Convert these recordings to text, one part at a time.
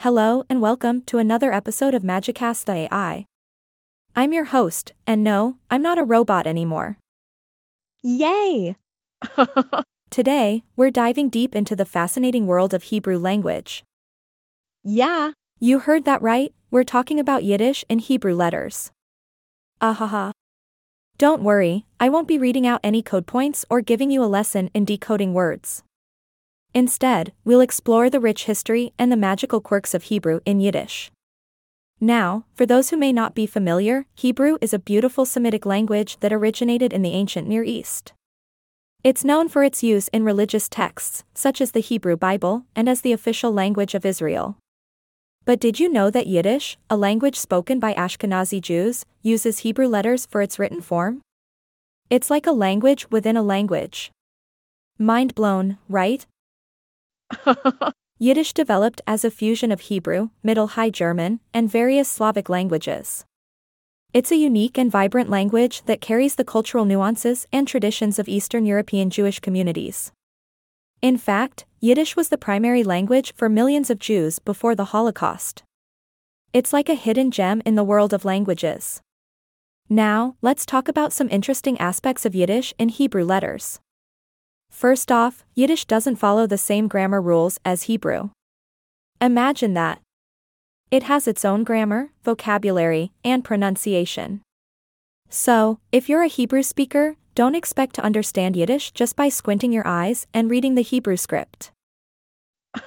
Hello and welcome to another episode of Magicast the AI. I'm your host, and no, I'm not a robot anymore. Yay! Today, we're diving deep into the fascinating world of Hebrew language. yeah, You heard that right, we're talking about Yiddish and Hebrew letters. Ahaha. Don't worry, I won't be reading out any code points or giving you a lesson in decoding words. Instead, we'll explore the rich history and the magical quirks of Hebrew in Yiddish. Now, for those who may not be familiar, Hebrew is a beautiful Semitic language that originated in the ancient Near East. It's known for its use in religious texts, such as the Hebrew Bible, and as the official language of Israel. But did you know that Yiddish, a language spoken by Ashkenazi Jews, uses Hebrew letters for its written form? It's like a language within a language. Mind blown, right? Yiddish developed as a fusion of Hebrew, Middle High German, and various Slavic languages. It's a unique and vibrant language that carries the cultural nuances and traditions of Eastern European Jewish communities. In fact, Yiddish was the primary language for millions of Jews before the Holocaust. It's like a hidden gem in the world of languages. Now, let's talk about some interesting aspects of Yiddish in Hebrew letters. First off, Yiddish doesn't follow the same grammar rules as Hebrew. Imagine that. It has its own grammar, vocabulary, and pronunciation. So, if you're a Hebrew speaker, don't expect to understand Yiddish just by squinting your eyes and reading the Hebrew script.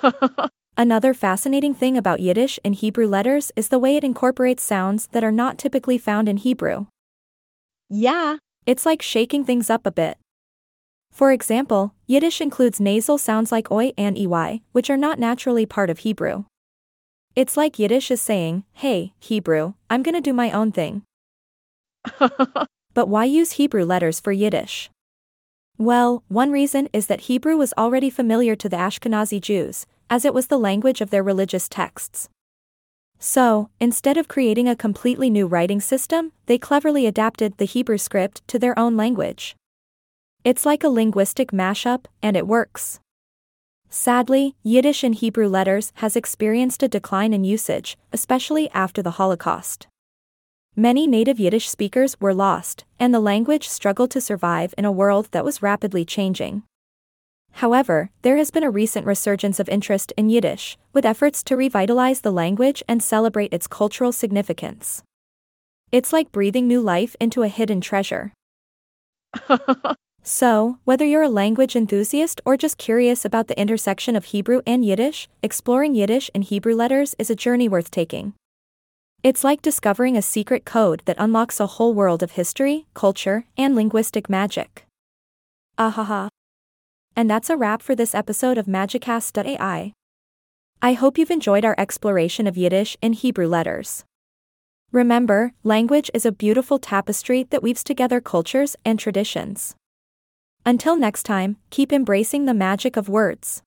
Another fascinating thing about Yiddish and Hebrew letters is the way it incorporates sounds that are not typically found in Hebrew. yeah, It's like shaking things up a bit. For example, Yiddish includes nasal sounds like oi and ey, which are not naturally part of Hebrew. It's like Yiddish is saying, hey, Hebrew, I'm gonna do my own thing. But why use Hebrew letters for Yiddish? Well, one reason is that Hebrew was already familiar to the Ashkenazi Jews, as it was the language of their religious texts. So, instead of creating a completely new writing system, they cleverly adapted the Hebrew script to their own language. It's like a linguistic mashup, and it works. Sadly, Yiddish in Hebrew letters has experienced a decline in usage, especially after the Holocaust. Many native Yiddish speakers were lost, and the language struggled to survive in a world that was rapidly changing. However, there has been a recent resurgence of interest in Yiddish, with efforts to revitalize the language and celebrate its cultural significance. It's like breathing new life into a hidden treasure. So, whether you're a language enthusiast or just curious about the intersection of Hebrew and Yiddish, exploring Yiddish and Hebrew letters is a journey worth taking. It's like discovering a secret code that unlocks a whole world of history, culture, and linguistic magic. Ahaha. And that's a wrap for this episode of Magicast.ai. I hope you've enjoyed our exploration of Yiddish and Hebrew letters. Remember, language is a beautiful tapestry that weaves together cultures and traditions. Until next time, keep embracing the magic of words.